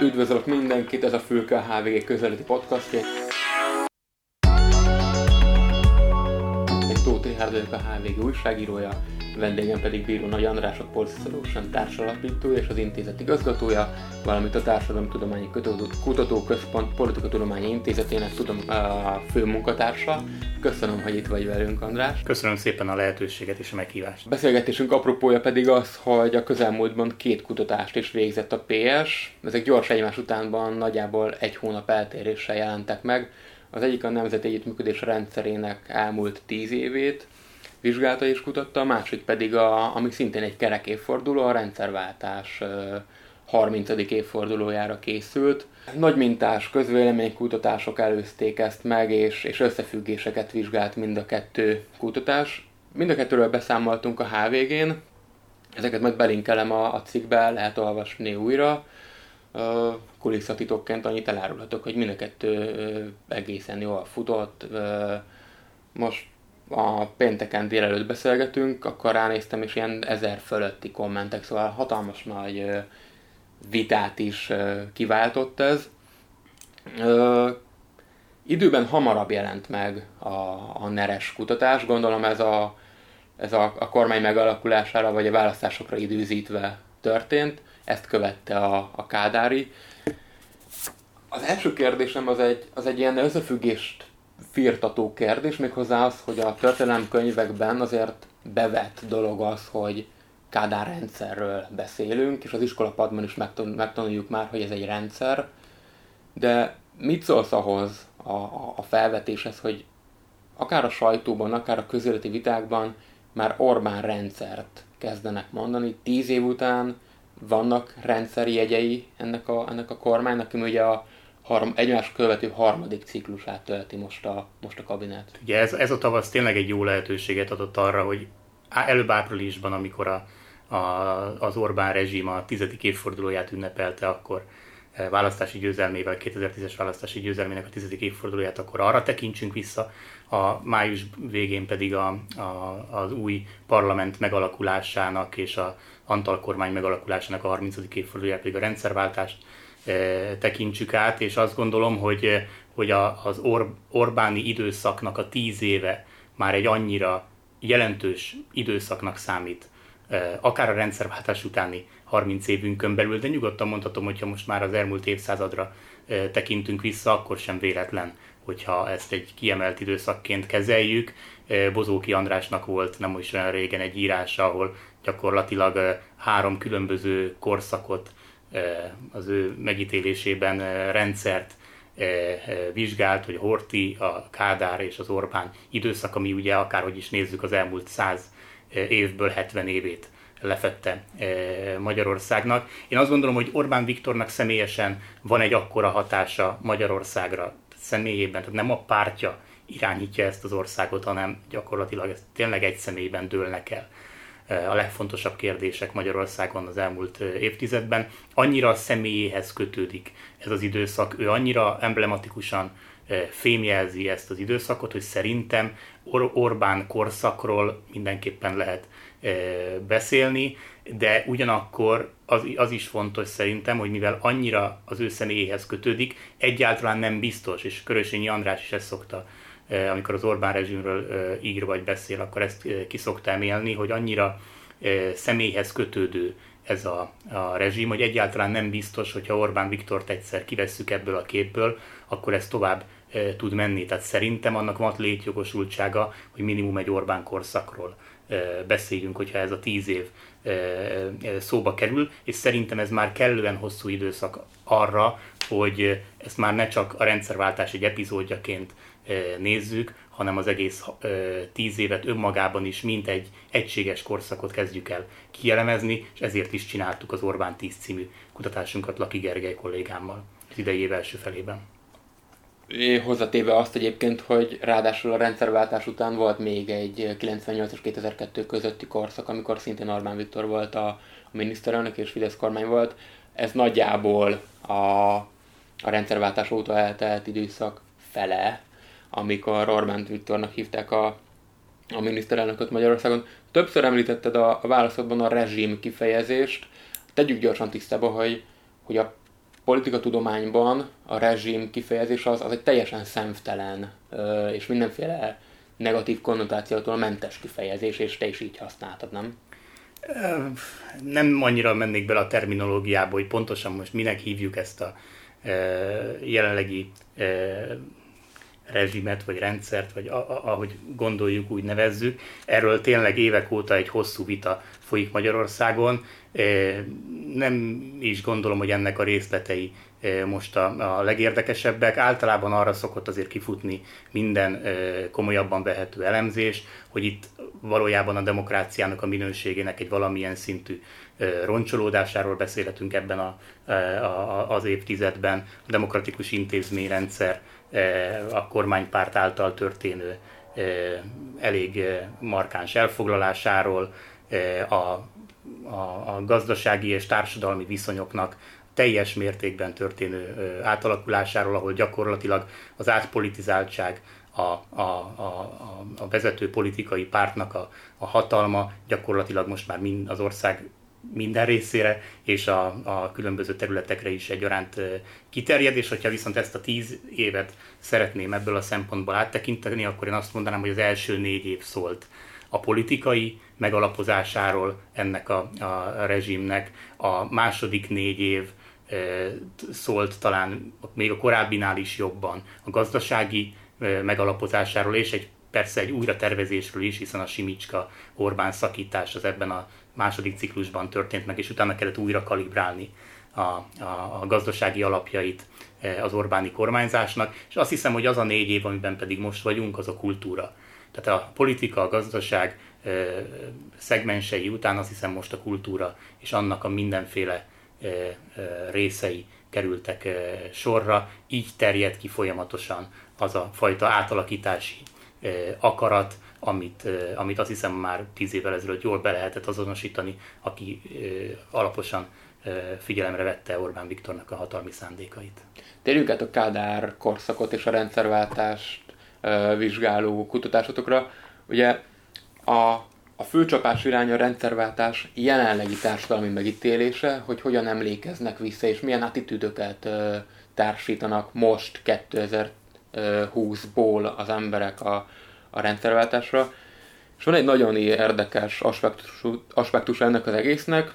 Üdvözlök mindenkit, ez a Fülke HVG közeleti podcastja. Richard vagyok a HVG újságírója, vendégem pedig Bíró Nagy András, a Policy Solution társalapítója és az intézet igazgatója, valamint a Társadalomtudományi Kutatóközpont Politikatudományi Intézetének tudom, a fő munkatársa. Köszönöm, hogy itt vagy velünk, András. Köszönöm szépen a lehetőséget és a meghívást. Beszélgetésünk apropója pedig az, hogy a közelmúltban két kutatást is végzett a PS. Ezek gyors egymás utánban nagyjából egy hónap eltéréssel jelentek meg. Az egyik a Nemzeti Együttműködés rendszerének elmúlt tíz évét, vizsgálta és kutatta, a másik pedig, a, ami szintén egy kerek évforduló, a rendszerváltás 30. évfordulójára készült. Nagy mintás közvéleménykutatások előzték ezt meg, és, és összefüggéseket vizsgált mind a kettő kutatás. Mind a kettőről beszámoltunk a HVG-n, ezeket majd belinkelem a, a cikkbe, lehet olvasni újra. Kulisszatitokként annyit elárulhatok, hogy mind a kettő egészen jól futott. Most a pénteken délelőtt beszélgetünk, akkor ránéztem, és ilyen ezer fölötti kommentek, szóval hatalmas nagy vitát is kiváltott ez. Időben hamarabb jelent meg a, a neres kutatás, gondolom ez a, ez a, a kormány megalakulására vagy a választásokra időzítve történt, ezt követte a, a Kádári. Az első kérdésem az egy, az egy ilyen összefüggést firtató kérdés, méghozzá az, hogy a könyvekben azért bevett dolog az, hogy Kádár rendszerről beszélünk, és az iskolapadban is megtanuljuk már, hogy ez egy rendszer, de mit szólsz ahhoz a, a felvetéshez, hogy akár a sajtóban, akár a közéleti vitákban már Orbán rendszert kezdenek mondani, tíz év után vannak rendszeri jegyei ennek a, ennek a kormánynak, ami ugye a harm, egymás követő harmadik ciklusát tölti most a, most a kabinet. Ugye ez, ez a tavasz tényleg egy jó lehetőséget adott arra, hogy előbb áprilisban, amikor a, a, az Orbán rezsim a tizedik évfordulóját ünnepelte, akkor e, választási győzelmével, 2010-es választási győzelmének a tizedik évfordulóját, akkor arra tekintsünk vissza, a május végén pedig a, a, az új parlament megalakulásának és a Antal kormány megalakulásának a 30. évfordulóját, pedig a rendszerváltást tekintsük át, és azt gondolom, hogy, e, hogy a, az Or, Orbáni időszaknak a tíz éve már egy annyira jelentős időszaknak számít, e, akár a rendszerváltás utáni 30 évünkön belül, de nyugodtan mondhatom, hogyha most már az elmúlt évszázadra tekintünk vissza, akkor sem véletlen, hogyha ezt egy kiemelt időszakként kezeljük. Bozóki Andrásnak volt nem is olyan régen egy írása, ahol gyakorlatilag három különböző korszakot az ő megítélésében rendszert vizsgált, hogy Horti, a Kádár és az Orbán időszak, ami ugye akárhogy is nézzük az elmúlt száz évből 70 évét lefette Magyarországnak. Én azt gondolom, hogy Orbán Viktornak személyesen van egy akkora hatása Magyarországra személyében, tehát nem a pártja irányítja ezt az országot, hanem gyakorlatilag ez tényleg egy személyben dőlnek el a legfontosabb kérdések Magyarországon az elmúlt évtizedben. Annyira a személyéhez kötődik ez az időszak, ő annyira emblematikusan fémjelzi ezt az időszakot, hogy szerintem Or- Orbán korszakról mindenképpen lehet beszélni, de ugyanakkor az, az is fontos szerintem, hogy mivel annyira az ő személyéhez kötődik, egyáltalán nem biztos, és Körösényi András is ezt szokta amikor az Orbán rezsimről ír vagy beszél, akkor ezt ki szoktam élni, hogy annyira személyhez kötődő ez a, a rezsim, hogy egyáltalán nem biztos, hogyha Orbán Viktort egyszer kivesszük ebből a képből, akkor ez tovább tud menni. Tehát szerintem annak van létjogosultsága, hogy minimum egy Orbán korszakról beszéljünk, hogyha ez a tíz év e, szóba kerül, és szerintem ez már kellően hosszú időszak arra, hogy ezt már ne csak a rendszerváltás egy epizódjaként nézzük, hanem az egész tíz évet önmagában is, mint egy egységes korszakot kezdjük el kielemezni, és ezért is csináltuk az Orbán 10 című kutatásunkat Laki Gergely kollégámmal az idei év első felében. Hozzatéve azt egyébként, hogy ráadásul a rendszerváltás után volt még egy 98 és 2002 közötti korszak, amikor szintén Orbán Viktor volt a, miniszterelnök és Fidesz kormány volt. Ez nagyjából a, a rendszerváltás óta eltelt időszak fele, amikor Orbán Viktornak hívták a, a miniszterelnököt Magyarországon. Többször említetted a, a válaszodban a rezsim kifejezést. Tegyük gyorsan tisztába, hogy, hogy a politikatudományban a rezsim kifejezés az, az egy teljesen szemtelen és mindenféle negatív konnotációtól mentes kifejezés, és te is így használtad, nem? Nem annyira mennék bele a terminológiába, hogy pontosan most minek hívjuk ezt a jelenlegi rezsimet, vagy rendszert, vagy ahogy gondoljuk, úgy nevezzük. Erről tényleg évek óta egy hosszú vita folyik Magyarországon. Nem is gondolom, hogy ennek a részletei most a, a legérdekesebbek. Általában arra szokott azért kifutni minden komolyabban vehető elemzés, hogy itt valójában a demokráciának a minőségének egy valamilyen szintű roncsolódásáról beszélhetünk ebben a, a, az évtizedben. A demokratikus intézményrendszer a kormánypárt által történő elég markáns elfoglalásáról, a, a, a gazdasági és társadalmi viszonyoknak teljes mértékben történő átalakulásáról, ahol gyakorlatilag az átpolitizáltság, a, a, a, a vezető politikai pártnak a, a hatalma gyakorlatilag most már mind az ország minden részére és a, a különböző területekre is egyaránt kiterjed, és hogyha viszont ezt a tíz évet szeretném ebből a szempontból áttekinteni, akkor én azt mondanám, hogy az első négy év szólt a politikai megalapozásáról ennek a, a rezsimnek, a második négy év szólt talán még a korábbinál is jobban a gazdasági megalapozásáról, és egy persze egy újra tervezésről is, hiszen a Simicska Orbán szakítás az ebben a második ciklusban történt meg, és utána kellett újra kalibrálni a, a, a gazdasági alapjait az Orbáni kormányzásnak, és azt hiszem, hogy az a négy év, amiben pedig most vagyunk, az a kultúra. Tehát a politika, a gazdaság szegmensei után azt hiszem most a kultúra és annak a mindenféle részei kerültek sorra, így terjed ki folyamatosan az a fajta átalakítási akarat, amit, amit azt hiszem már tíz évvel ezelőtt jól be lehetett azonosítani, aki alaposan figyelemre vette Orbán Viktornak a hatalmi szándékait. Térjünk át a Kádár korszakot és a rendszerváltást vizsgáló kutatásotokra. Ugye a a főcsapás irány a rendszerváltás jelenlegi társadalmi megítélése, hogy hogyan emlékeznek vissza, és milyen attitűdöket társítanak most 2020-ból az emberek a, a rendszerváltásra. És van egy nagyon érdekes aspektus, aspektus ennek az egésznek,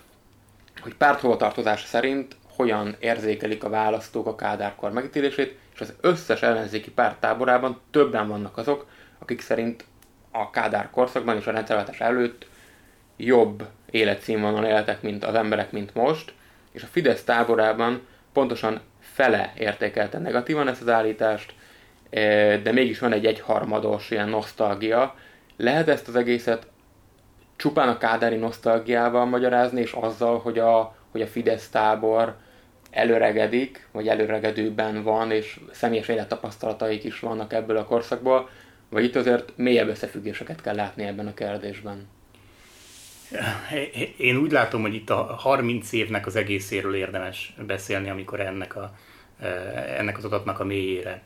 hogy párthovatartozás szerint hogyan érzékelik a választók a Kádárkor megítélését, és az összes ellenzéki párt táborában többen vannak azok, akik szerint a Kádár korszakban és a rendszerváltás előtt jobb életszínvonalon éltek, mint az emberek, mint most, és a Fidesz táborában pontosan fele értékelte negatívan ezt az állítást, de mégis van egy egyharmados ilyen nosztalgia. Lehet ezt az egészet csupán a kádári nosztalgiával magyarázni, és azzal, hogy a, hogy a Fidesz tábor előregedik, vagy előregedőben van, és személyes élettapasztalataik is vannak ebből a korszakból, vagy itt azért mélyebb összefüggéseket kell látni ebben a kérdésben? Én úgy látom, hogy itt a 30 évnek az egészéről érdemes beszélni, amikor ennek, a, ennek az adatnak a mélyére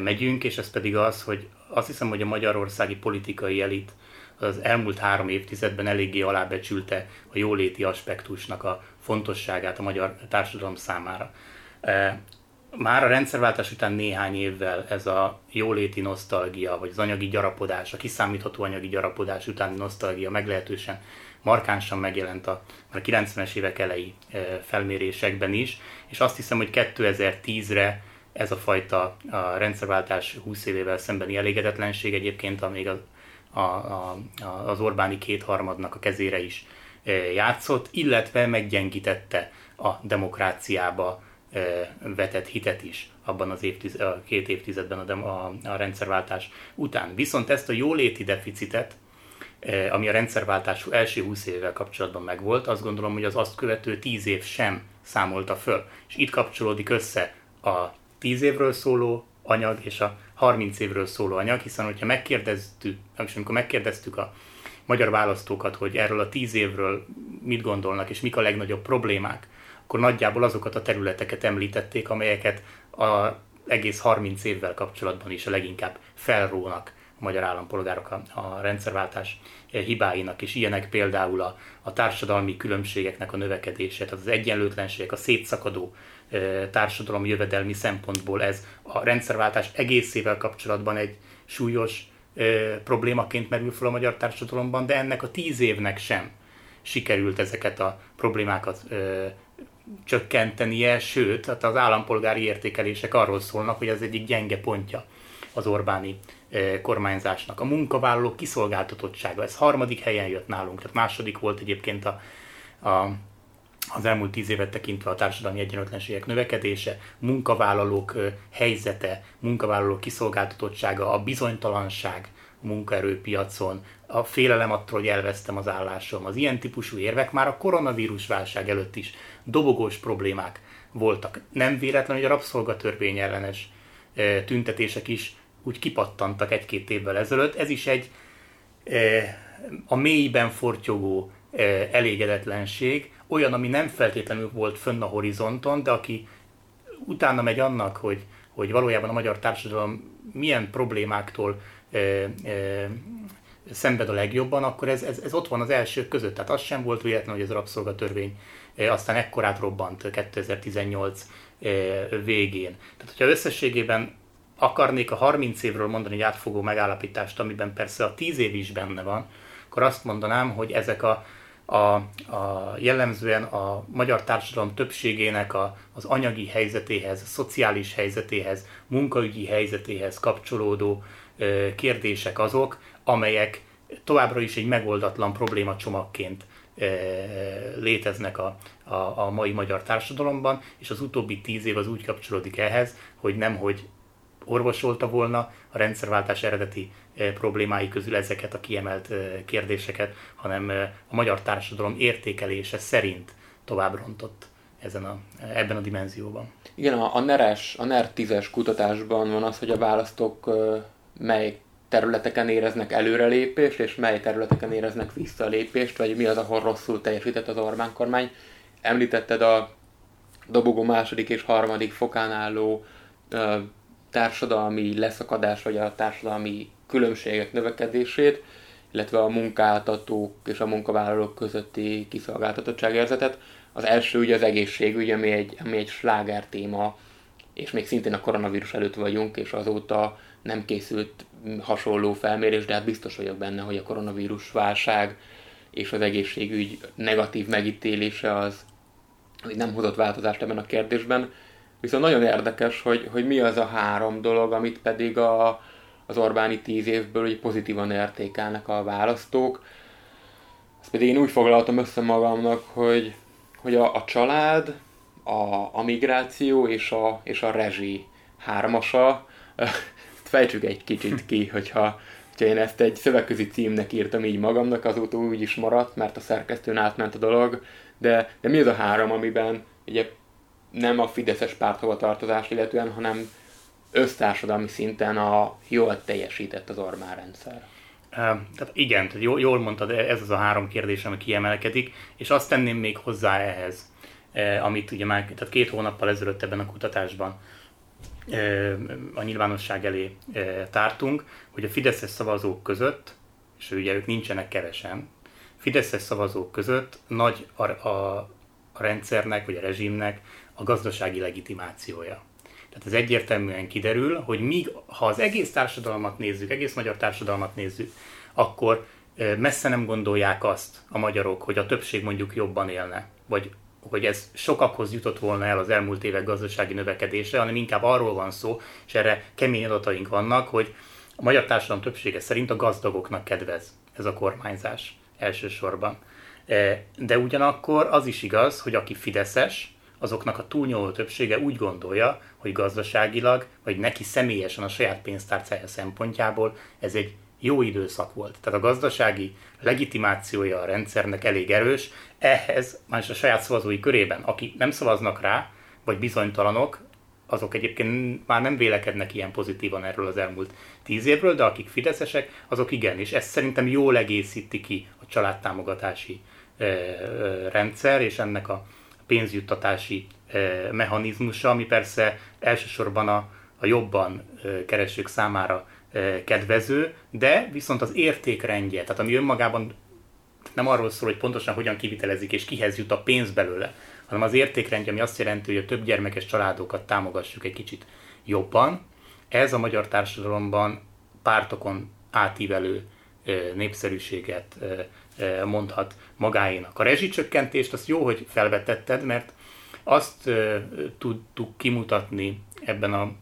megyünk, és ez pedig az, hogy azt hiszem, hogy a magyarországi politikai elit az elmúlt három évtizedben eléggé alábecsülte a jóléti aspektusnak a fontosságát a magyar társadalom számára. Már a rendszerváltás után néhány évvel ez a jóléti nosztalgia, vagy az anyagi gyarapodás, a kiszámítható anyagi gyarapodás utáni nosztalgia meglehetősen markánsan megjelent a, a 90-es évek elejé e, felmérésekben is, és azt hiszem, hogy 2010-re ez a fajta a rendszerváltás 20 évével szembeni elégedetlenség egyébként, amíg a, a, a, az Orbáni kétharmadnak a kezére is e, játszott, illetve meggyengítette a demokráciába vetett hitet is abban az évtiz, a két évtizedben a, a, a rendszerváltás után. Viszont ezt a jóléti deficitet, ami a rendszerváltás első 20 évvel kapcsolatban megvolt, azt gondolom, hogy az azt követő 10 év sem számolta föl. És itt kapcsolódik össze a 10 évről szóló anyag és a 30 évről szóló anyag, hiszen hogyha megkérdeztük, amikor megkérdeztük a magyar választókat, hogy erről a 10 évről mit gondolnak, és mik a legnagyobb problémák, akkor nagyjából azokat a területeket említették, amelyeket a egész 30 évvel kapcsolatban is a leginkább felrónak magyar állampolgárok a, a rendszerváltás hibáinak, és ilyenek például a, a társadalmi különbségeknek a növekedése, tehát az egyenlőtlenségek, a szétszakadó társadalom jövedelmi szempontból ez a rendszerváltás egészével kapcsolatban egy súlyos problémaként merül fel a magyar társadalomban, de ennek a tíz évnek sem sikerült ezeket a problémákat ö, csökkentenie, sőt, hát az állampolgári értékelések arról szólnak, hogy ez egyik gyenge pontja az Orbáni kormányzásnak. A munkavállalók kiszolgáltatottsága, ez harmadik helyen jött nálunk, tehát második volt egyébként a, a az elmúlt tíz évet tekintve a társadalmi egyenlőtlenségek növekedése, munkavállalók helyzete, munkavállalók kiszolgáltatottsága, a bizonytalanság a munkaerőpiacon, a félelem attól, hogy elvesztem az állásom. Az ilyen típusú érvek már a koronavírus válság előtt is dobogós problémák voltak. Nem véletlen, hogy a rabszolgatörvény ellenes tüntetések is úgy kipattantak egy-két évvel ezelőtt. Ez is egy a mélyben fortyogó elégedetlenség, olyan, ami nem feltétlenül volt fönn a horizonton, de aki utána megy annak, hogy, hogy valójában a magyar társadalom milyen problémáktól e, e, szenved a legjobban, akkor ez, ez, ez ott van az elsők között. Tehát az sem volt véletlen, hogy ez a rabszolgatörvény aztán ekkorát robbant 2018 e, végén. Tehát, hogyha összességében akarnék a 30 évről mondani egy átfogó megállapítást, amiben persze a 10 év is benne van, akkor azt mondanám, hogy ezek a a, a jellemzően a magyar társadalom többségének a, az anyagi helyzetéhez, a szociális helyzetéhez, munkaügyi helyzetéhez kapcsolódó ö, kérdések azok, amelyek továbbra is egy megoldatlan probléma csomagként ö, léteznek a, a, a mai magyar társadalomban, és az utóbbi tíz év az úgy kapcsolódik ehhez, hogy nem hogy orvosolta volna a rendszerváltás eredeti eh, problémái közül ezeket a kiemelt eh, kérdéseket, hanem eh, a magyar társadalom értékelése szerint tovább rontott ezen a, ebben a dimenzióban. Igen, a, a NERES, a NER 10-es kutatásban van az, hogy a választók mely területeken éreznek előrelépést, és mely területeken éreznek visszalépést, vagy mi az, ahol rosszul teljesített az Orbán kormány. Említetted a dobogó második és harmadik fokán álló társadalmi leszakadás, vagy a társadalmi különbségek növekedését, illetve a munkáltatók és a munkavállalók közötti kiszolgáltatottságérzetet. Az első ugye az egészségügy, ami egy, ami egy sláger téma, és még szintén a koronavírus előtt vagyunk, és azóta nem készült hasonló felmérés, de hát biztos vagyok benne, hogy a koronavírus válság és az egészségügy negatív megítélése az nem hozott változást ebben a kérdésben. Viszont nagyon érdekes, hogy, hogy mi az a három dolog, amit pedig a, az Orbáni tíz évből hogy pozitívan értékelnek a választók. Ezt pedig én úgy foglaltam össze magamnak, hogy, hogy a, a család, a, a migráció és a, és a rezsi hármasa. Fejtsük egy kicsit ki, hogyha, hogyha én ezt egy szövegközi címnek írtam így magamnak, azóta úgy is maradt, mert a szerkesztőn átment a dolog, de, de mi az a három, amiben ugye nem a Fideszes párthovatartozást illetően, hanem össztársadalmi szinten a jól teljesített az Orbán rendszer. Tehát igen, tehát jól, mondtad, ez az a három kérdés, ami kiemelkedik, és azt tenném még hozzá ehhez, amit ugye már tehát két hónappal ezelőtt ebben a kutatásban a nyilvánosság elé tártunk, hogy a Fideszes szavazók között, és ugye ők nincsenek kevesen, Fideszes szavazók között nagy a, a, a rendszernek, vagy a rezsimnek a gazdasági legitimációja. Tehát ez egyértelműen kiderül, hogy míg, ha az egész társadalmat nézzük, egész magyar társadalmat nézzük, akkor messze nem gondolják azt a magyarok, hogy a többség mondjuk jobban élne, vagy hogy ez sokakhoz jutott volna el az elmúlt évek gazdasági növekedése, hanem inkább arról van szó, és erre kemény adataink vannak, hogy a magyar társadalom többsége szerint a gazdagoknak kedvez ez a kormányzás elsősorban. De ugyanakkor az is igaz, hogy aki fideszes, azoknak a túlnyomó többsége úgy gondolja, hogy gazdaságilag, vagy neki személyesen a saját pénztárcája szempontjából ez egy jó időszak volt. Tehát a gazdasági legitimációja a rendszernek elég erős, ehhez más a saját szavazói körében, akik nem szavaznak rá, vagy bizonytalanok, azok egyébként már nem vélekednek ilyen pozitívan erről az elmúlt tíz évről, de akik fideszesek, azok igen, és ezt szerintem jól egészíti ki a családtámogatási rendszer, és ennek a pénzjuttatási mechanizmusa, ami persze elsősorban a, a jobban keresők számára kedvező, de viszont az értékrendje, tehát ami önmagában nem arról szól, hogy pontosan hogyan kivitelezik és kihez jut a pénz belőle, hanem az értékrendje, ami azt jelenti, hogy a több gyermekes családokat támogassuk egy kicsit jobban. Ez a magyar társadalomban pártokon átívelő népszerűséget mondhat magáénak. A rezsicsökkentést azt jó, hogy felvetetted, mert azt tudtuk kimutatni ebben a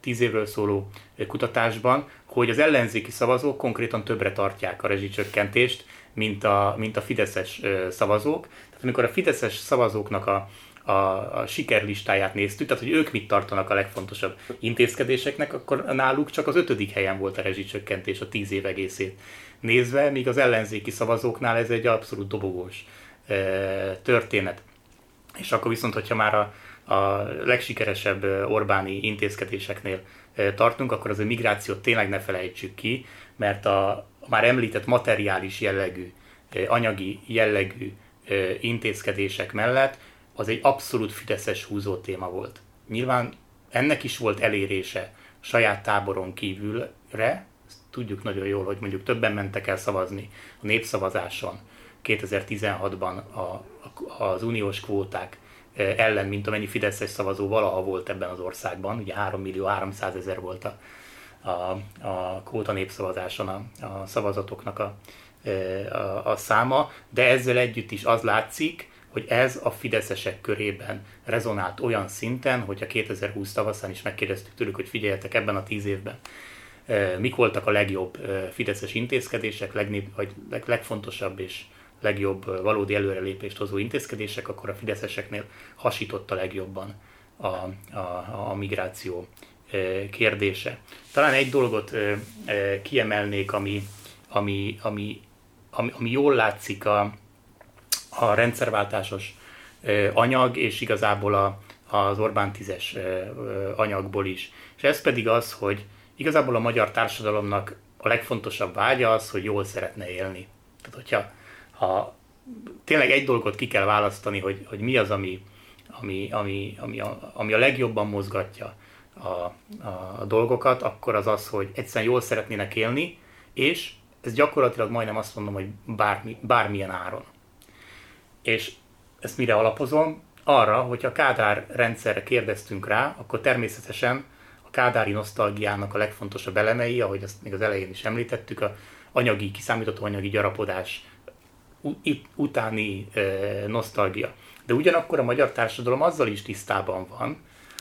tíz évről szóló kutatásban, hogy az ellenzéki szavazók konkrétan többre tartják a rezsicsökkentést, mint a, mint a fideszes szavazók. Tehát amikor a fideszes szavazóknak a, a, a sikerlistáját néztük, tehát hogy ők mit tartanak a legfontosabb intézkedéseknek, akkor náluk csak az ötödik helyen volt a rezsicsökkentés a tíz év egészét nézve, míg az ellenzéki szavazóknál ez egy abszolút dobogós történet. És akkor viszont, hogyha már a, a legsikeresebb Orbáni intézkedéseknél tartunk, akkor az a migrációt tényleg ne felejtsük ki, mert a, már említett materiális jellegű, anyagi jellegű intézkedések mellett az egy abszolút fideszes húzó téma volt. Nyilván ennek is volt elérése saját táboron kívülre, tudjuk nagyon jól, hogy mondjuk többen mentek el szavazni a népszavazáson 2016-ban a, az uniós kvóták ellen, mint amennyi fideszes szavazó valaha volt ebben az országban. Ugye 3 millió 300 ezer volt a, a, a kvóta népszavazáson a, a szavazatoknak a, a, a száma, de ezzel együtt is az látszik, hogy ez a fideszesek körében rezonált olyan szinten, hogy a 2020 tavaszán is megkérdeztük tőlük, hogy figyeljetek ebben a tíz évben, mik voltak a legjobb fideszes intézkedések, vagy leg, legfontosabb és legjobb valódi előrelépést hozó intézkedések, akkor a fideszeseknél hasított a legjobban a, a, a migráció kérdése. Talán egy dolgot kiemelnék, ami, ami, ami, ami, ami jól látszik a, a rendszerváltásos anyag, és igazából a, az Orbán 10-es anyagból is. És ez pedig az, hogy igazából a magyar társadalomnak a legfontosabb vágya az, hogy jól szeretne élni. Tehát, hogyha ha tényleg egy dolgot ki kell választani, hogy, hogy mi az, ami, ami, ami, ami, a, ami a legjobban mozgatja a, a, dolgokat, akkor az az, hogy egyszerűen jól szeretnének élni, és ez gyakorlatilag majdnem azt mondom, hogy bármi, bármilyen áron. És ezt mire alapozom? Arra, hogy a Kádár rendszerre kérdeztünk rá, akkor természetesen Kádári nosztalgiának a legfontosabb elemei, ahogy azt még az elején is említettük, a anyagi, kiszámítható anyagi gyarapodás utáni nosztalgia. De ugyanakkor a magyar társadalom azzal is tisztában van,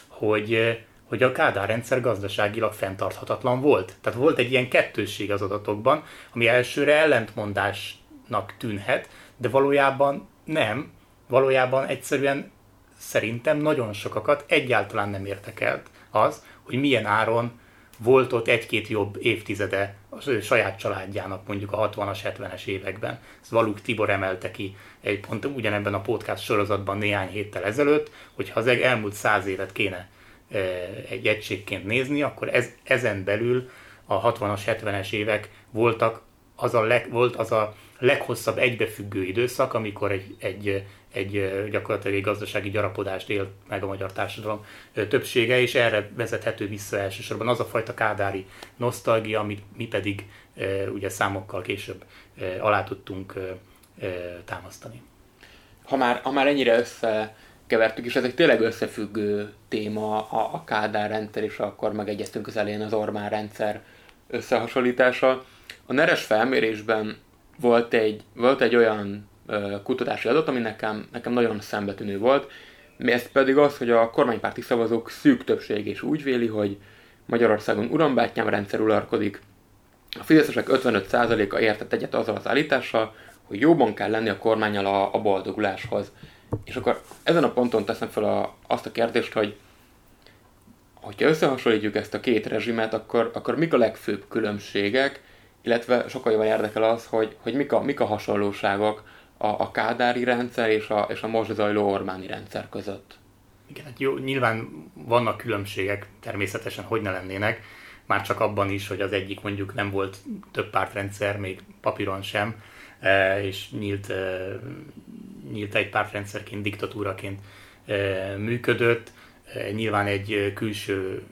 hogy, hogy a Kádár rendszer gazdaságilag fenntarthatatlan volt. Tehát volt egy ilyen kettősség az adatokban, ami elsőre ellentmondásnak tűnhet, de valójában nem, valójában egyszerűen szerintem nagyon sokakat egyáltalán nem értekelt az, hogy milyen áron volt ott egy-két jobb évtizede az ő saját családjának mondjuk a 60-as, 70-es években. Ezt Valuk Tibor emelte ki egy pont ugyanebben a podcast sorozatban néhány héttel ezelőtt, hogy ha az elmúlt száz évet kéne e, egy egységként nézni, akkor ez, ezen belül a 60-as, 70-es évek voltak az a leg, volt az a leghosszabb egybefüggő időszak, amikor egy, egy, egy gyakorlatilag egy gazdasági gyarapodást élt meg a magyar társadalom többsége, és erre vezethető vissza elsősorban az a fajta kádári nosztalgia, amit mi pedig ugye számokkal később alá tudtunk támasztani. Ha már, ha már ennyire összekevertük, és ez egy tényleg összefüggő téma a, a Kádár rendszer, és akkor megegyeztünk az elején az Orbán rendszer összehasonlítása. A neres felmérésben volt egy, volt egy olyan kutatási adat, ami nekem, nekem nagyon szembetűnő volt, ez pedig az, hogy a kormánypárti szavazók szűk többség is úgy véli, hogy Magyarországon urambátyám rendszer uralkodik. A fideszesek 55%-a értett egyet azzal az állítással, hogy jobban kell lenni a kormányal a, a boldoguláshoz. És akkor ezen a ponton teszem fel a, azt a kérdést, hogy hogyha összehasonlítjuk ezt a két rezsimet, akkor, akkor mik a legfőbb különbségek, illetve sokkal jobban érdekel az, hogy, hogy mik, a, mik a hasonlóságok a, a kádári rendszer és a, és a most zajló Orbáni rendszer között. Igen, hát jó, nyilván vannak különbségek, természetesen, hogy ne lennének, már csak abban is, hogy az egyik mondjuk nem volt több pártrendszer, még papíron sem, e, és nyílt, e, nyílt egy pártrendszerként, diktatúraként e, működött. Nyilván egy külső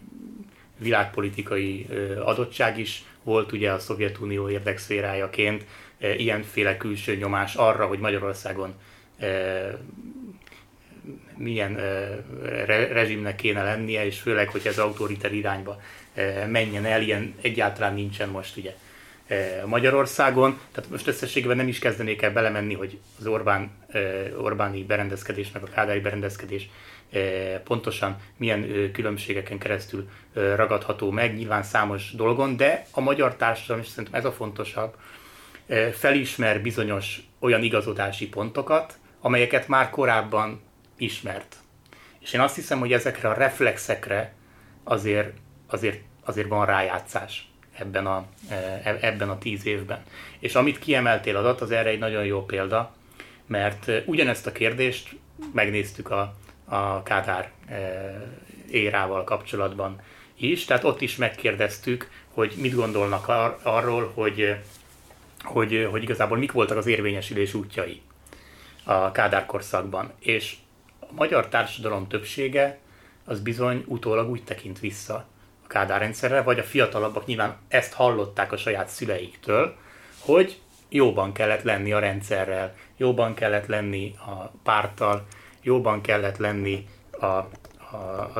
világpolitikai adottság is volt ugye a Szovjetunió érdekszférájaként ilyenféle külső nyomás arra, hogy Magyarországon milyen re, rezsimnek kéne lennie, és főleg, hogy ez autoriter irányba menjen el, ilyen egyáltalán nincsen most ugye Magyarországon. Tehát most összességében nem is kezdenék el belemenni, hogy az Orbán, Orbáni berendezkedés, meg a Kádári berendezkedés pontosan milyen különbségeken keresztül ragadható meg, nyilván számos dolgon, de a magyar társadalom, és szerintem ez a fontosabb, felismer bizonyos olyan igazodási pontokat, amelyeket már korábban ismert. És én azt hiszem, hogy ezekre a reflexekre azért, azért, azért van rájátszás ebben a, e, ebben a tíz évben. És amit kiemeltél adat, az erre egy nagyon jó példa, mert ugyanezt a kérdést megnéztük a, a Kádár érával kapcsolatban is, tehát ott is megkérdeztük, hogy mit gondolnak ar- arról, hogy, hogy, hogy igazából mik voltak az érvényesülés útjai a Kádár korszakban. És a magyar társadalom többsége az bizony utólag úgy tekint vissza a Kádár rendszerre, vagy a fiatalabbak nyilván ezt hallották a saját szüleiktől, hogy jóban kellett lenni a rendszerrel, jóban kellett lenni a párttal, jóban kellett lenni a, a, a,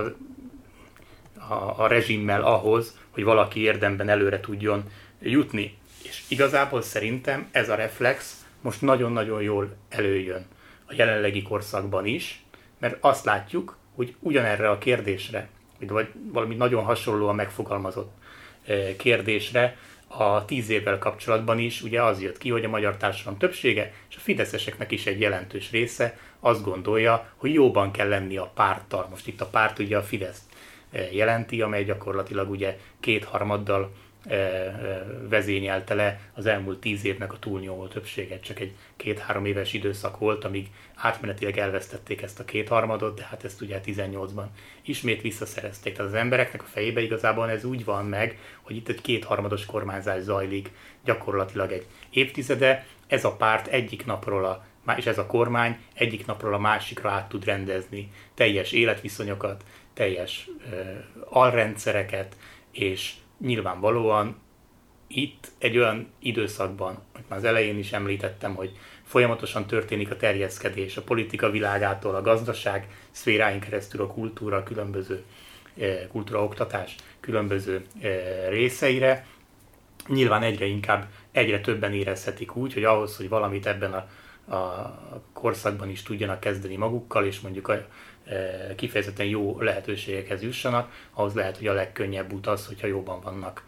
a, a rezsimmel ahhoz, hogy valaki érdemben előre tudjon jutni. És igazából szerintem ez a reflex most nagyon-nagyon jól előjön a jelenlegi korszakban is, mert azt látjuk, hogy ugyanerre a kérdésre, vagy valami nagyon hasonlóan megfogalmazott eh, kérdésre a tíz évvel kapcsolatban is ugye az jött ki, hogy a magyar társadalom többsége, és a fideszeseknek is egy jelentős része azt gondolja, hogy jóban kell lenni a párttal. Most itt a párt ugye a Fidesz eh, jelenti, amely gyakorlatilag ugye kétharmaddal vezényelte le az elmúlt tíz évnek a túlnyomó többséget. Csak egy két-három éves időszak volt, amíg átmenetileg elvesztették ezt a kétharmadot, de hát ezt ugye 18-ban ismét visszaszerezték. Tehát az embereknek a fejébe igazából ez úgy van meg, hogy itt egy kétharmados kormányzás zajlik gyakorlatilag egy évtizede. Ez a párt egyik napról a és ez a kormány egyik napról a másikra át tud rendezni teljes életviszonyokat, teljes uh, alrendszereket, és nyilvánvalóan itt egy olyan időszakban, amit már az elején is említettem, hogy folyamatosan történik a terjeszkedés a politika világától, a gazdaság szféráin keresztül a kultúra, a különböző eh, kultúra oktatás különböző eh, részeire. Nyilván egyre inkább, egyre többen érezhetik úgy, hogy ahhoz, hogy valamit ebben a, a korszakban is tudjanak kezdeni magukkal, és mondjuk a, Eh, kifejezetten jó lehetőségekhez jussanak, ahhoz lehet, hogy a legkönnyebb út az, hogyha jóban vannak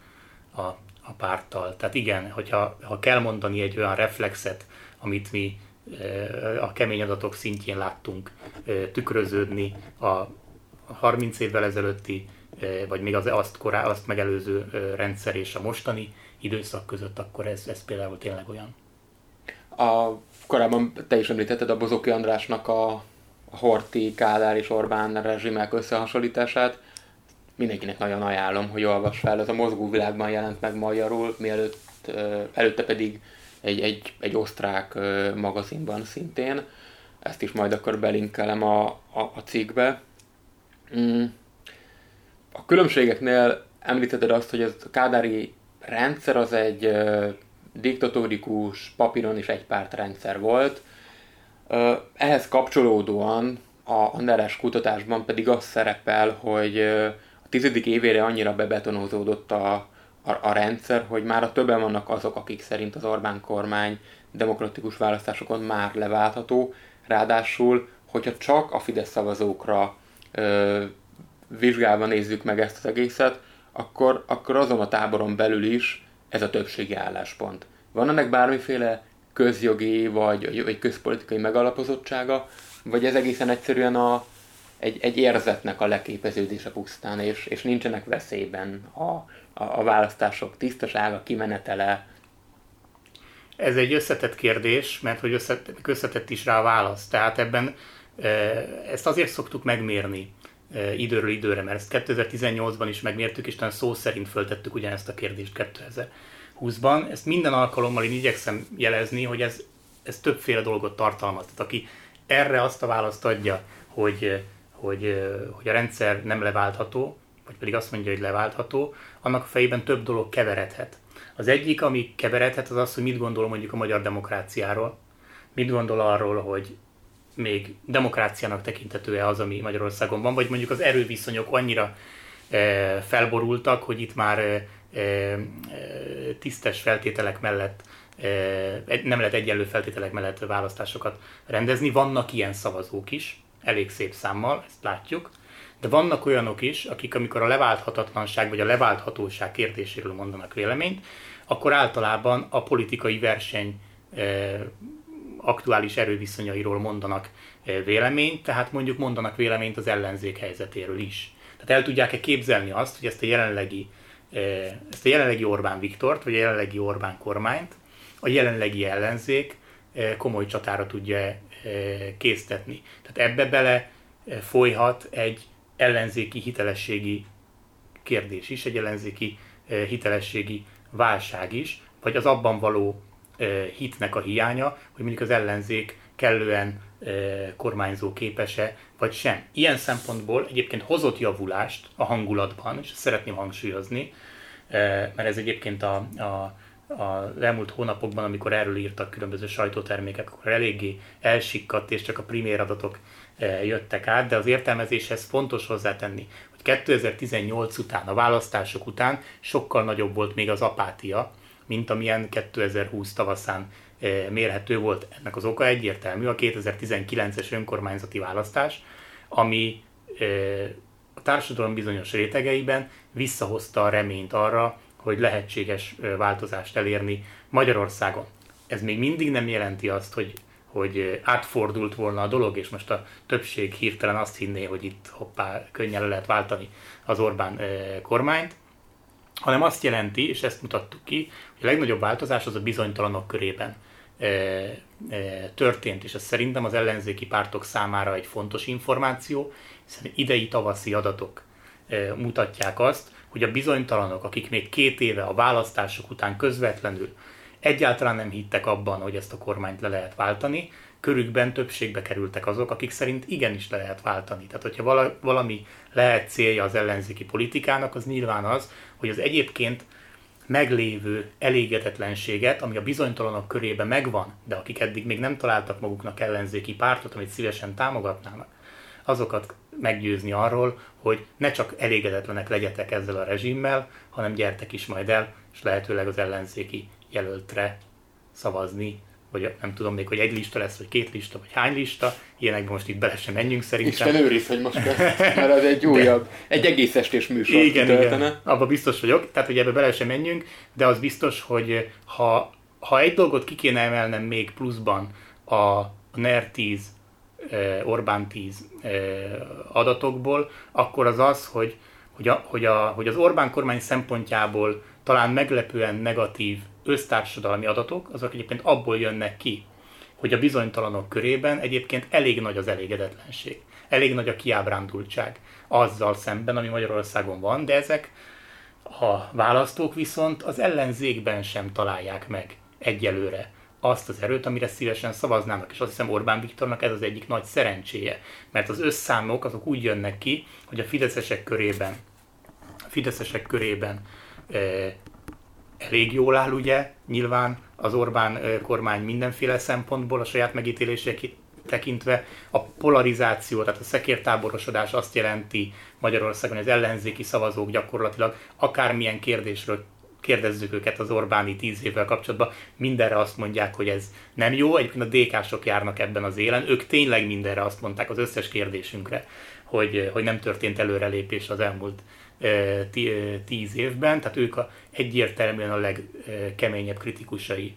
a, a párttal. Tehát igen, hogyha ha kell mondani egy olyan reflexet, amit mi eh, a kemény adatok szintjén láttunk eh, tükröződni a 30 évvel ezelőtti, vagy még az azt, korá, azt megelőző rendszer és a mostani időszak között, akkor ez, ez például tényleg olyan. A, korábban te is említetted a Bozoki Andrásnak a Horti, Kádár és Orbán rezsimek összehasonlítását. Mindenkinek nagyon ajánlom, hogy olvas fel. Ez a mozgó világban jelent meg magyarul, mielőtt előtte pedig egy, egy, egy osztrák magazinban szintén. Ezt is majd akkor belinkelem a, a, a cikkbe. Mm. A különbségeknél említetted azt, hogy ez a kádári rendszer az egy diktatórikus, papíron is egy párt rendszer volt, ehhez kapcsolódóan a Neres kutatásban pedig az szerepel, hogy a tizedik évére annyira bebetonozódott a, a, a rendszer, hogy már a többen vannak azok, akik szerint az Orbán kormány demokratikus választásokon már leváltható, ráadásul, hogyha csak a Fidesz szavazókra ö, vizsgálva nézzük meg ezt az egészet, akkor, akkor azon a táboron belül is ez a többségi álláspont. Van ennek bármiféle közjogi vagy, vagy közpolitikai megalapozottsága, vagy ez egészen egyszerűen a, egy, egy érzetnek a leképeződése pusztán, és, és nincsenek veszélyben a, a, a választások tisztasága, kimenetele. Ez egy összetett kérdés, mert hogy összetett, összetett is rá a válasz. Tehát ebben e, ezt azért szoktuk megmérni időről időre, mert ezt 2018-ban is megmértük, és talán szó szerint föltettük ugyanezt a kérdést 2000 20-ban. Ezt minden alkalommal én igyekszem jelezni, hogy ez, ez többféle dolgot tartalmaz. Tehát aki erre azt a választ adja, hogy, hogy, hogy a rendszer nem leváltható, vagy pedig azt mondja, hogy leváltható, annak a fejében több dolog keveredhet. Az egyik, ami keveredhet, az az, hogy mit gondol mondjuk a magyar demokráciáról, mit gondol arról, hogy még demokráciának tekintető-e az, ami Magyarországon van, vagy mondjuk az erőviszonyok annyira e, felborultak, hogy itt már e, e, tisztes feltételek mellett nem lehet egyenlő feltételek mellett választásokat rendezni. Vannak ilyen szavazók is, elég szép számmal, ezt látjuk, de vannak olyanok is, akik amikor a leválthatatlanság vagy a leválthatóság kérdéséről mondanak véleményt, akkor általában a politikai verseny aktuális erőviszonyairól mondanak véleményt, tehát mondjuk mondanak véleményt az ellenzék helyzetéről is. Tehát el tudják-e képzelni azt, hogy ezt a jelenlegi, ezt a jelenlegi Orbán Viktort, vagy a jelenlegi Orbán kormányt a jelenlegi ellenzék komoly csatára tudja késztetni. Tehát ebbe bele folyhat egy ellenzéki hitelességi kérdés is, egy ellenzéki hitelességi válság is, vagy az abban való hitnek a hiánya, hogy mondjuk az ellenzék kellően kormányzó képese, vagy sem. Ilyen szempontból egyébként hozott javulást a hangulatban, és ezt szeretném hangsúlyozni, mert ez egyébként a, a a elmúlt hónapokban, amikor erről írtak különböző sajtótermékek, akkor eléggé elsikkadt, és csak a primér adatok jöttek át, de az értelmezéshez fontos hozzátenni, hogy 2018 után, a választások után sokkal nagyobb volt még az apátia, mint amilyen 2020 tavaszán eh, mérhető volt. Ennek az oka egyértelmű, a 2019-es önkormányzati választás, ami eh, a társadalom bizonyos rétegeiben visszahozta a reményt arra, hogy lehetséges eh, változást elérni Magyarországon. Ez még mindig nem jelenti azt, hogy, hogy átfordult volna a dolog, és most a többség hirtelen azt hinné, hogy itt hoppá, könnyen lehet váltani az Orbán kormányt, hanem azt jelenti, és ezt mutattuk ki, a legnagyobb változás az a bizonytalanok körében e, e, történt, és ez szerintem az ellenzéki pártok számára egy fontos információ, hiszen idei tavaszi adatok e, mutatják azt, hogy a bizonytalanok, akik még két éve a választások után közvetlenül egyáltalán nem hittek abban, hogy ezt a kormányt le lehet váltani, körükben többségbe kerültek azok, akik szerint igenis le lehet váltani. Tehát, hogyha valami lehet célja az ellenzéki politikának, az nyilván az, hogy az egyébként meglévő elégedetlenséget, ami a bizonytalanok körében megvan, de akik eddig még nem találtak maguknak ellenzéki pártot, amit szívesen támogatnának, azokat meggyőzni arról, hogy ne csak elégedetlenek legyetek ezzel a rezsimmel, hanem gyertek is majd el, és lehetőleg az ellenzéki jelöltre szavazni, vagy nem tudom még, hogy egy lista lesz, vagy két lista, vagy hány lista, ilyenekben most itt bele sem menjünk szerintem. Isten őriz, hogy most mert ez egy újabb, de, egy egész estés műsor igen, igen, abban biztos vagyok, tehát hogy ebbe bele sem menjünk, de az biztos, hogy ha, ha egy dolgot ki kéne emelnem még pluszban a NER 10, Orbán 10 adatokból, akkor az az, hogy, hogy, a, hogy, a, hogy az Orbán kormány szempontjából talán meglepően negatív össztársadalmi adatok, azok egyébként abból jönnek ki, hogy a bizonytalanok körében egyébként elég nagy az elégedetlenség, elég nagy a kiábrándultság azzal szemben, ami Magyarországon van, de ezek a választók viszont az ellenzékben sem találják meg egyelőre azt az erőt, amire szívesen szavaznának, és azt hiszem Orbán Viktornak ez az egyik nagy szerencséje, mert az összámok azok úgy jönnek ki, hogy a fideszesek körében, a fideszesek körében eh, elég jól áll, ugye, nyilván az Orbán kormány mindenféle szempontból a saját megítélések tekintve a polarizáció, tehát a szekértáborosodás azt jelenti Magyarországon, hogy az ellenzéki szavazók gyakorlatilag akármilyen kérdésről kérdezzük őket az Orbáni tíz évvel kapcsolatban, mindenre azt mondják, hogy ez nem jó. Egyébként a DK-sok járnak ebben az élen, ők tényleg mindenre azt mondták az összes kérdésünkre, hogy, hogy nem történt előrelépés az elmúlt tíz évben, tehát ők a, egyértelműen a legkeményebb kritikusai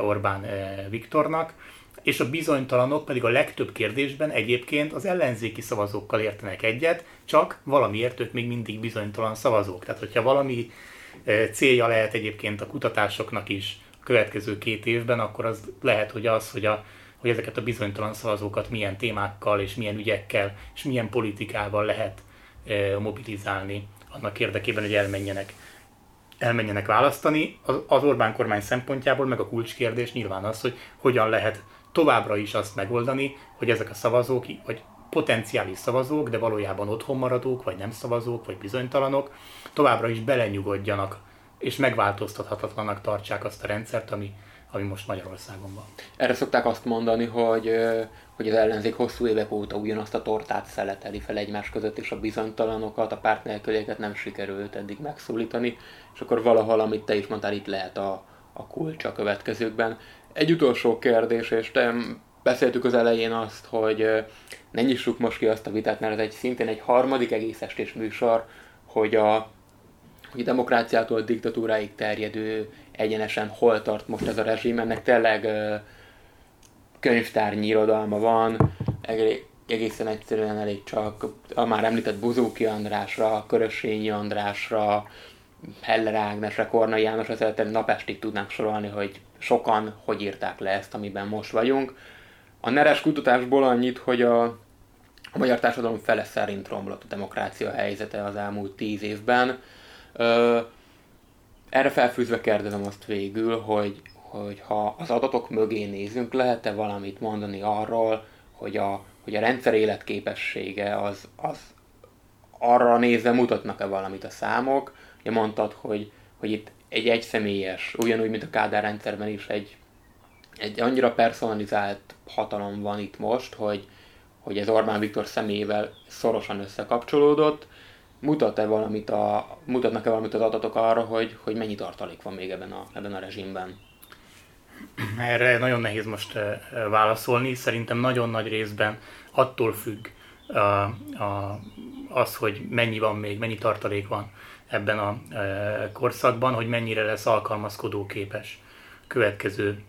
Orbán Viktornak, és a bizonytalanok pedig a legtöbb kérdésben egyébként az ellenzéki szavazókkal értenek egyet, csak valamiért ők még mindig bizonytalan szavazók. Tehát, hogyha valami célja lehet egyébként a kutatásoknak is a következő két évben, akkor az lehet, hogy az, hogy, a, hogy ezeket a bizonytalan szavazókat milyen témákkal és milyen ügyekkel és milyen politikával lehet mobilizálni annak érdekében, hogy elmenjenek, elmenjenek választani. Az Orbán kormány szempontjából meg a kulcskérdés nyilván az, hogy hogyan lehet továbbra is azt megoldani, hogy ezek a szavazók, vagy potenciális szavazók, de valójában otthon maradók, vagy nem szavazók, vagy bizonytalanok, továbbra is belenyugodjanak, és megváltoztathatatlanak tartsák azt a rendszert, ami, ami most Magyarországon van. Erre szokták azt mondani, hogy, hogy az ellenzék hosszú évek óta ugyanazt a tortát szeleteli fel egymás között, és a bizonytalanokat, a párt nélkülieket nem sikerült eddig megszólítani, és akkor valahol, amit te is mondtál, itt lehet a, a kulcs a következőkben. Egy utolsó kérdés, és te beszéltük az elején azt, hogy ne nyissuk most ki azt a vitát, mert ez egy szintén egy harmadik egész estés műsor, hogy a, hogy demokráciától a diktatúráig terjedő egyenesen hol tart most ez a rezsim, ennek tényleg könyvtárnyi irodalma van, egészen egyszerűen elég csak a már említett Buzóki Andrásra, Körösényi Andrásra, Heller Ágnesre, Kornai Jánosra szeretem napestig tudnánk sorolni, hogy sokan hogy írták le ezt, amiben most vagyunk. A neres kutatásból annyit, hogy a, a magyar társadalom fele szerint romlott a demokrácia helyzete az elmúlt tíz évben. Ö, erre felfűzve kérdezem azt végül, hogy, hogy ha az adatok mögé nézünk, lehet-e valamit mondani arról, hogy a, hogy a rendszer életképessége az, az arra nézve mutatnak-e valamit a számok. Ugye mondtad, hogy, hogy itt egy egyszemélyes, ugyanúgy, mint a Kádár rendszerben is egy, egy annyira personalizált hatalom van itt most, hogy, hogy ez Orbán Viktor személyével szorosan összekapcsolódott, mutat-e valamit a, mutatnak-e valamit az adatok arra, hogy, hogy mennyi tartalék van még ebben a, ebben a rezsimben? Erre nagyon nehéz most válaszolni. Szerintem nagyon nagy részben attól függ a, a, az, hogy mennyi van még, mennyi tartalék van ebben a korszakban, hogy mennyire lesz alkalmazkodó képes következő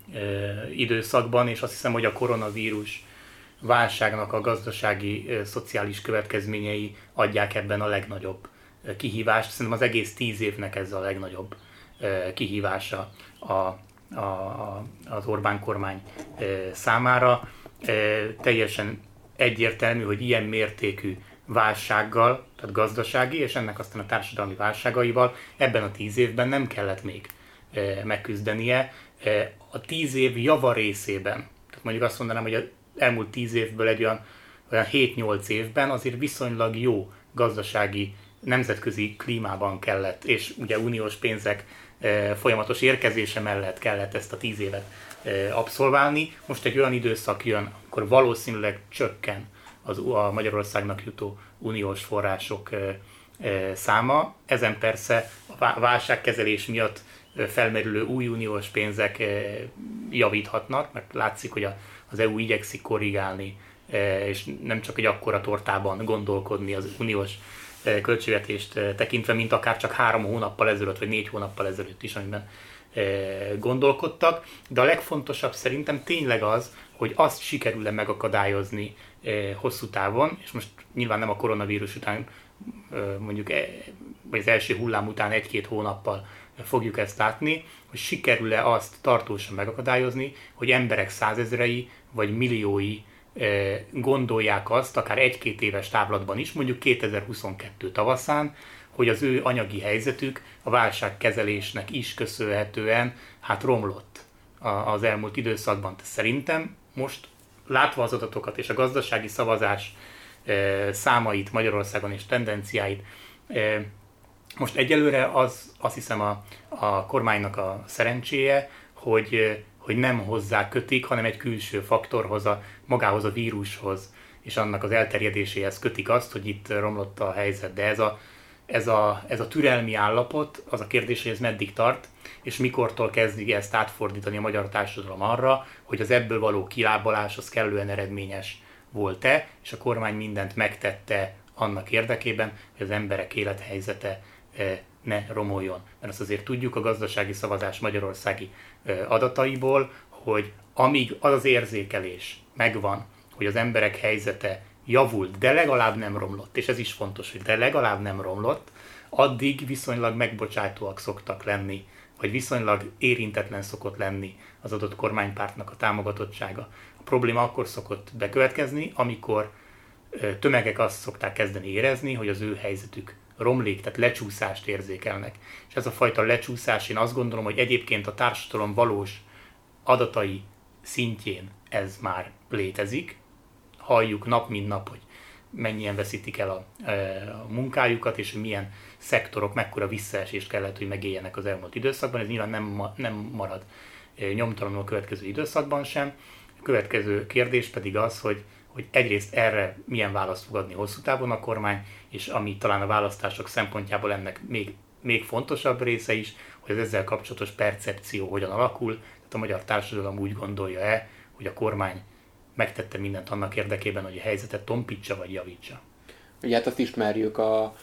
időszakban, és azt hiszem, hogy a koronavírus válságnak a gazdasági, szociális következményei adják ebben a legnagyobb kihívást. Szerintem az egész tíz évnek ez a legnagyobb kihívása a, a, az Orbán kormány számára. Teljesen egyértelmű, hogy ilyen mértékű válsággal, tehát gazdasági, és ennek aztán a társadalmi válságaival ebben a tíz évben nem kellett még megküzdenie. A tíz év java részében, tehát mondjuk azt mondanám, hogy a elmúlt tíz évből egy olyan, olyan 7-8 évben azért viszonylag jó gazdasági nemzetközi klímában kellett, és ugye uniós pénzek e, folyamatos érkezése mellett kellett ezt a tíz évet e, abszolválni. Most egy olyan időszak jön, akkor valószínűleg csökken az, a Magyarországnak jutó uniós források e, száma. Ezen persze a válságkezelés miatt felmerülő új uniós pénzek javíthatnak, mert látszik, hogy a az EU igyekszik korrigálni, e, és nem csak egy akkora tortában gondolkodni az uniós e, költségvetést e, tekintve, mint akár csak három hónappal ezelőtt, vagy négy hónappal ezelőtt is, amiben gondolkodtak. De a legfontosabb szerintem tényleg az, hogy azt sikerül-e megakadályozni hosszú távon, és most nyilván nem a koronavírus után, mondjuk vagy az első hullám után egy-két hónappal fogjuk ezt látni, hogy sikerül-e azt tartósan megakadályozni, hogy emberek százezrei vagy milliói eh, gondolják azt, akár egy-két éves távlatban is, mondjuk 2022 tavaszán, hogy az ő anyagi helyzetük a válságkezelésnek is köszönhetően hát romlott az elmúlt időszakban. Szerintem most látva az adatokat és a gazdasági szavazás eh, számait Magyarországon és tendenciáit, eh, most egyelőre az azt hiszem a, a kormánynak a szerencséje, hogy, hogy nem hozzá kötik, hanem egy külső faktorhoz, a, magához a vírushoz és annak az elterjedéséhez kötik azt, hogy itt romlott a helyzet. De ez a, ez a, ez a türelmi állapot, az a kérdés, hogy ez meddig tart, és mikortól kezdi ezt átfordítani a magyar társadalom arra, hogy az ebből való kilábalás az kellően eredményes volt-e, és a kormány mindent megtette annak érdekében, hogy az emberek élethelyzete ne romoljon. Mert azt azért tudjuk a gazdasági szavazás magyarországi adataiból, hogy amíg az az érzékelés megvan, hogy az emberek helyzete javult, de legalább nem romlott, és ez is fontos, hogy de legalább nem romlott, addig viszonylag megbocsátóak szoktak lenni, vagy viszonylag érintetlen szokott lenni az adott kormánypártnak a támogatottsága. A probléma akkor szokott bekövetkezni, amikor tömegek azt szokták kezdeni érezni, hogy az ő helyzetük romlik, tehát lecsúszást érzékelnek. És ez a fajta lecsúszás, én azt gondolom, hogy egyébként a társadalom valós adatai szintjén ez már létezik. Halljuk nap mint nap, hogy mennyien veszítik el a, a munkájukat, és milyen szektorok mekkora visszaesést kellett, hogy megéljenek az elmúlt időszakban. Ez nyilván nem, nem marad nyomtalanul a következő időszakban sem. A következő kérdés pedig az, hogy, hogy egyrészt erre milyen választ fog adni hosszú távon a kormány, és ami talán a választások szempontjából ennek még, még fontosabb része is, hogy az ezzel kapcsolatos percepció hogyan alakul, tehát a magyar társadalom úgy gondolja-e, hogy a kormány megtette mindent annak érdekében, hogy a helyzetet tompítsa vagy javítsa. Ugye hát azt ismerjük a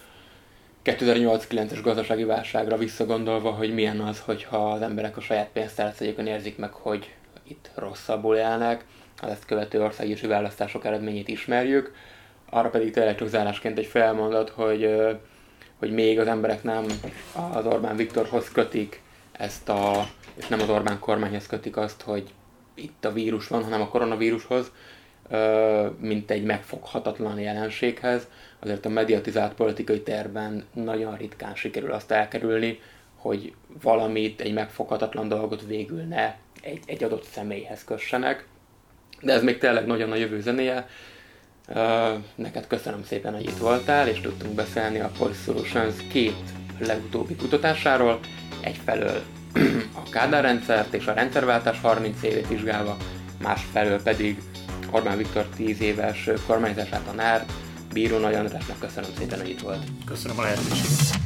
2008-9-es gazdasági válságra visszagondolva, hogy milyen az, hogyha az emberek a saját pénztárcájukon érzik meg, hogy itt rosszabbul élnek, az ezt követő országgyűlési választások eredményét ismerjük. Arra pedig tényleg csak zárásként egy felmondat, hogy, hogy még az emberek nem az Orbán Viktorhoz kötik ezt a, és nem az Orbán kormányhoz kötik azt, hogy itt a vírus van, hanem a koronavírushoz, mint egy megfoghatatlan jelenséghez. Azért a mediatizált politikai terben nagyon ritkán sikerül azt elkerülni, hogy valamit, egy megfoghatatlan dolgot végül ne egy, egy adott személyhez kössenek. De ez még tényleg nagyon a jövő zenéje. Neked köszönöm szépen, hogy itt voltál, és tudtunk beszélni a Policy Solutions két legutóbbi kutatásáról. Egyfelől a Kádár rendszert és a rendszerváltás 30 évét vizsgálva, másfelől pedig Orbán Viktor 10 éves kormányzását a NÁR, Bíró Nagy Andrásnak köszönöm szépen, hogy itt volt. Köszönöm a lehetőséget.